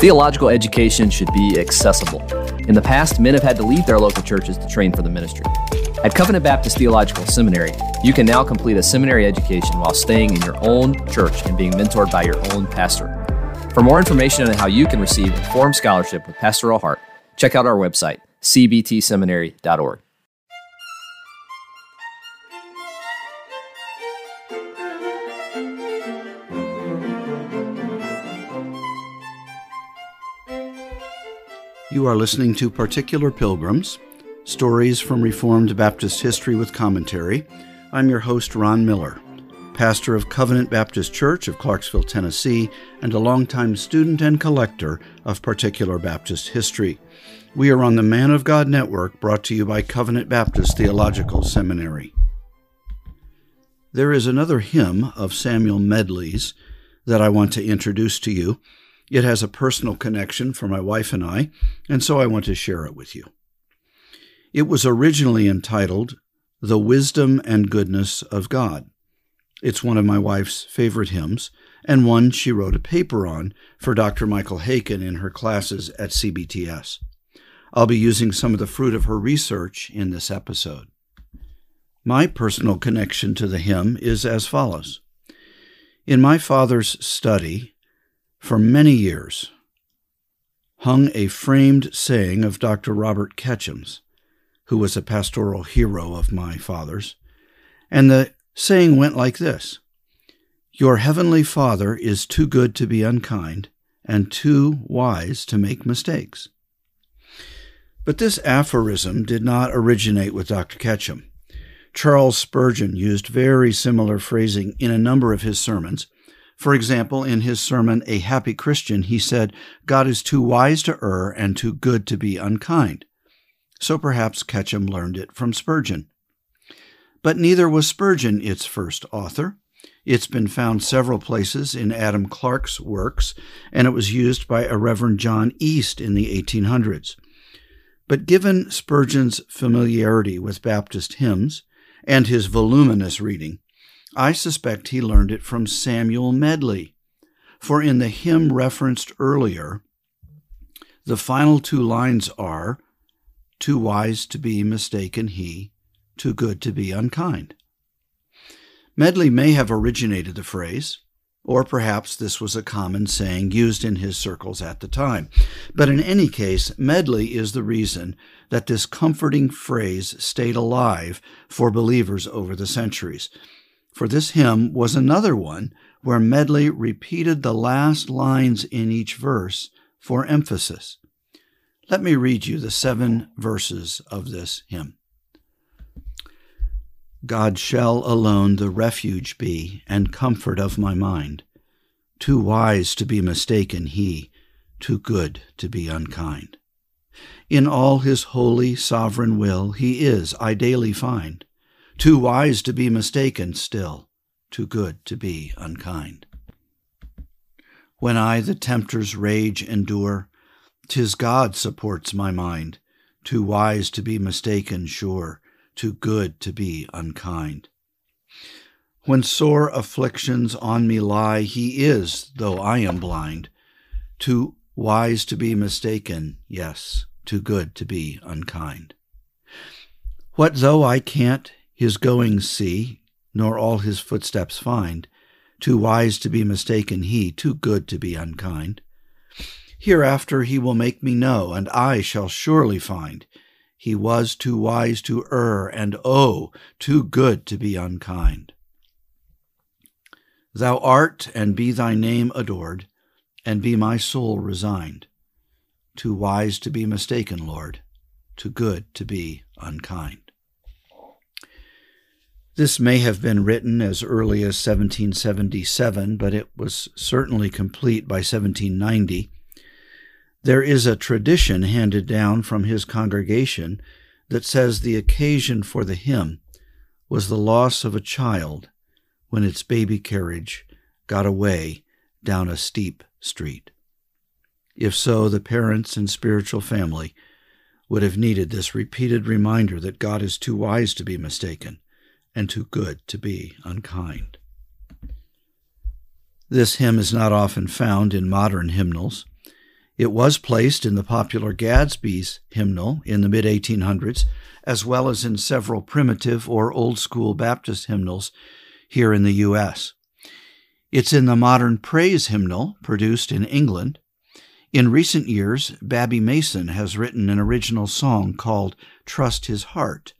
Theological education should be accessible. In the past, men have had to leave their local churches to train for the ministry. At Covenant Baptist Theological Seminary, you can now complete a seminary education while staying in your own church and being mentored by your own pastor. For more information on how you can receive informed scholarship with pastoral heart, check out our website, cbtseminary.org. You are listening to Particular Pilgrims Stories from Reformed Baptist History with Commentary. I'm your host, Ron Miller, pastor of Covenant Baptist Church of Clarksville, Tennessee, and a longtime student and collector of Particular Baptist History. We are on the Man of God Network brought to you by Covenant Baptist Theological Seminary. There is another hymn of Samuel Medley's that I want to introduce to you. It has a personal connection for my wife and I, and so I want to share it with you. It was originally entitled The Wisdom and Goodness of God. It's one of my wife's favorite hymns, and one she wrote a paper on for Dr. Michael Haykin in her classes at CBTS. I'll be using some of the fruit of her research in this episode. My personal connection to the hymn is as follows. In my father's study, for many years hung a framed saying of Dr. Robert Ketchum's, who was a pastoral hero of my father's, and the saying went like this Your heavenly Father is too good to be unkind and too wise to make mistakes. But this aphorism did not originate with Dr. Ketchum. Charles Spurgeon used very similar phrasing in a number of his sermons, for example, in his sermon, A Happy Christian, he said, God is too wise to err and too good to be unkind. So perhaps Ketchum learned it from Spurgeon. But neither was Spurgeon its first author. It's been found several places in Adam Clarke's works, and it was used by a Reverend John East in the 1800s. But given Spurgeon's familiarity with Baptist hymns and his voluminous reading, I suspect he learned it from Samuel Medley. For in the hymn referenced earlier, the final two lines are Too wise to be mistaken he, too good to be unkind. Medley may have originated the phrase, or perhaps this was a common saying used in his circles at the time. But in any case, Medley is the reason that this comforting phrase stayed alive for believers over the centuries for this hymn was another one where Medley repeated the last lines in each verse for emphasis. Let me read you the seven verses of this hymn. God shall alone the refuge be and comfort of my mind. Too wise to be mistaken he, too good to be unkind. In all his holy sovereign will he is, I daily find too wise to be mistaken still, too good to be unkind. When I the tempter's rage endure, 'tis God supports my mind, too wise to be mistaken sure, too good to be unkind. When sore afflictions on me lie, he is, though I am blind, too wise to be mistaken, yes, too good to be unkind. What though I can't his goings see, nor all his footsteps find. Too wise to be mistaken he, too good to be unkind. Hereafter he will make me know, and I shall surely find. He was too wise to err, and oh, too good to be unkind. Thou art, and be thy name adored, and be my soul resigned. Too wise to be mistaken, Lord, too good to be unkind. This may have been written as early as 1777, but it was certainly complete by 1790. There is a tradition handed down from his congregation that says the occasion for the hymn was the loss of a child when its baby carriage got away down a steep street. If so, the parents and spiritual family would have needed this repeated reminder that God is too wise to be mistaken and too good to be unkind. This hymn is not often found in modern hymnals. It was placed in the popular Gadsby's hymnal in the mid 1800s, as well as in several primitive or old school Baptist hymnals here in the U.S. It's in the modern praise hymnal produced in England. In recent years, Babbie Mason has written an original song called Trust His Heart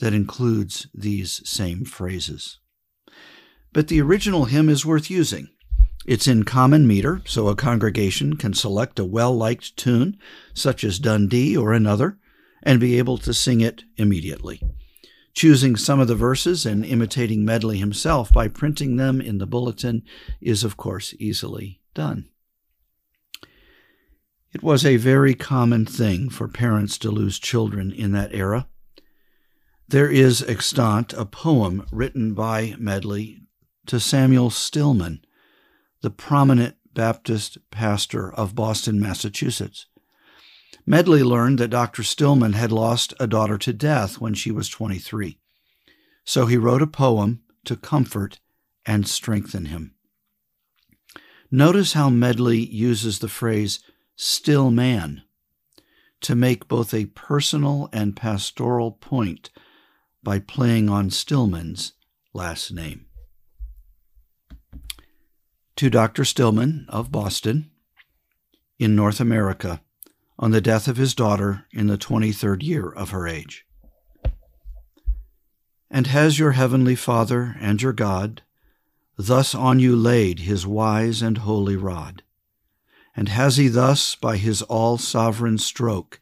that includes these same phrases. But the original hymn is worth using. It's in common meter, so a congregation can select a well liked tune, such as Dundee or another, and be able to sing it immediately. Choosing some of the verses and imitating Medley himself by printing them in the bulletin is, of course, easily done. It was a very common thing for parents to lose children in that era. There is extant a poem written by Medley to Samuel Stillman, the prominent Baptist pastor of Boston, Massachusetts. Medley learned that Dr. Stillman had lost a daughter to death when she was 23. So he wrote a poem to comfort and strengthen him. Notice how Medley uses the phrase still man to make both a personal and pastoral point by playing on Stillman's last name. To Dr. Stillman of Boston, in North America, on the death of his daughter in the 23rd year of her age. And has your heavenly Father and your God thus on you laid his wise and holy rod? And has he thus, by his all sovereign stroke,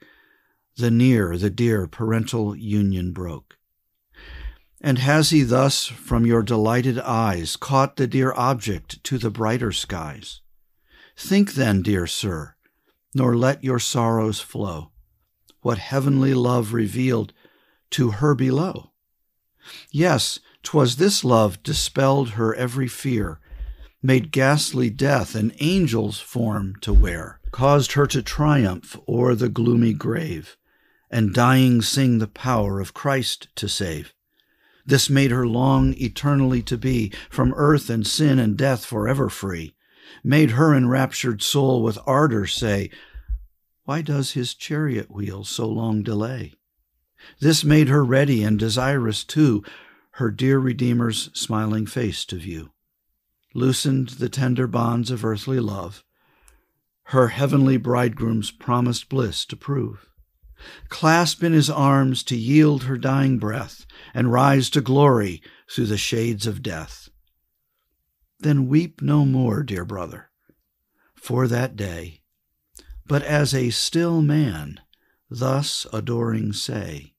the near, the dear parental union broke? And has he thus from your delighted eyes caught the dear object to the brighter skies? Think then, dear sir, nor let your sorrows flow, what heavenly love revealed to her below. Yes, 'twas this love dispelled her every fear, made ghastly death an angel's form to wear, caused her to triumph o'er the gloomy grave, and dying sing the power of Christ to save. This made her long eternally to be from earth and sin and death forever free, made her enraptured soul with ardor say, Why does his chariot wheel so long delay? This made her ready and desirous too, her dear Redeemer's smiling face to view, loosened the tender bonds of earthly love, her heavenly bridegroom's promised bliss to prove. Clasp in his arms to yield her dying breath, and rise to glory through the shades of death. Then weep no more, dear brother, for that day, but as a still man, thus adoring say,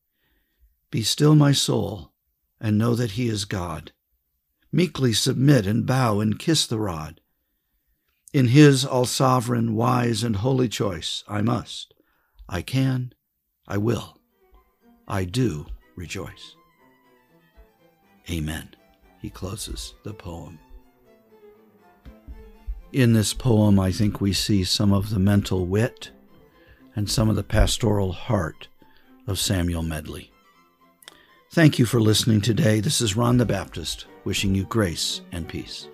Be still, my soul, and know that he is God. Meekly submit and bow and kiss the rod. In his all sovereign, wise, and holy choice, I must, I can, I will. I do rejoice. Amen. He closes the poem. In this poem, I think we see some of the mental wit and some of the pastoral heart of Samuel Medley. Thank you for listening today. This is Ron the Baptist wishing you grace and peace.